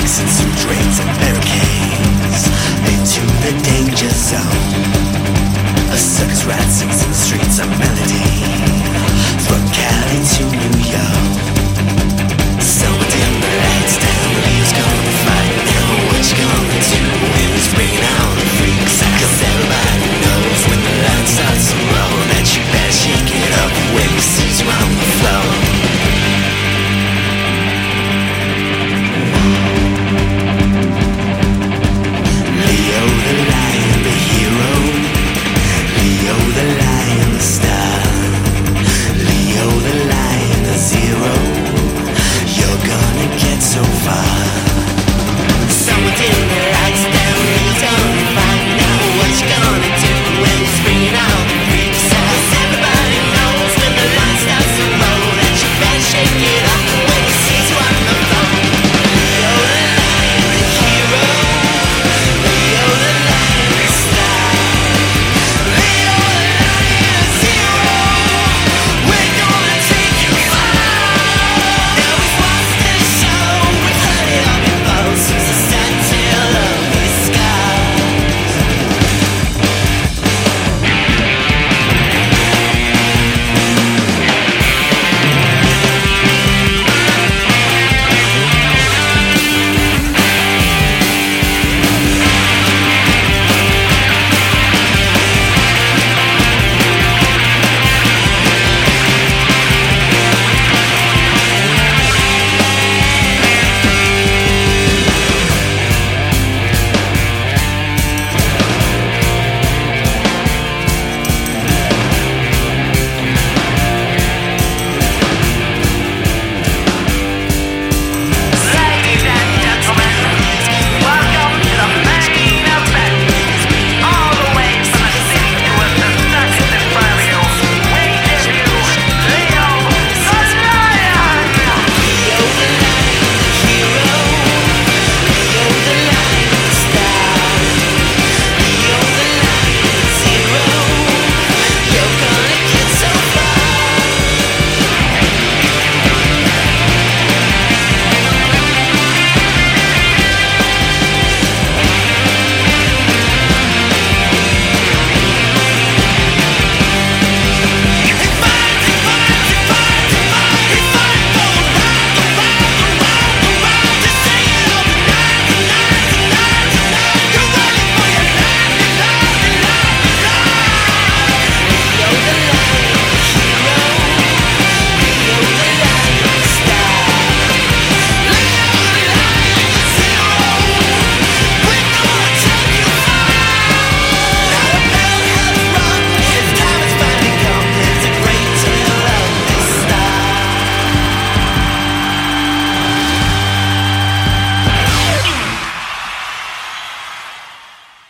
exits some drains and barricades into the danger zone. A circus rats.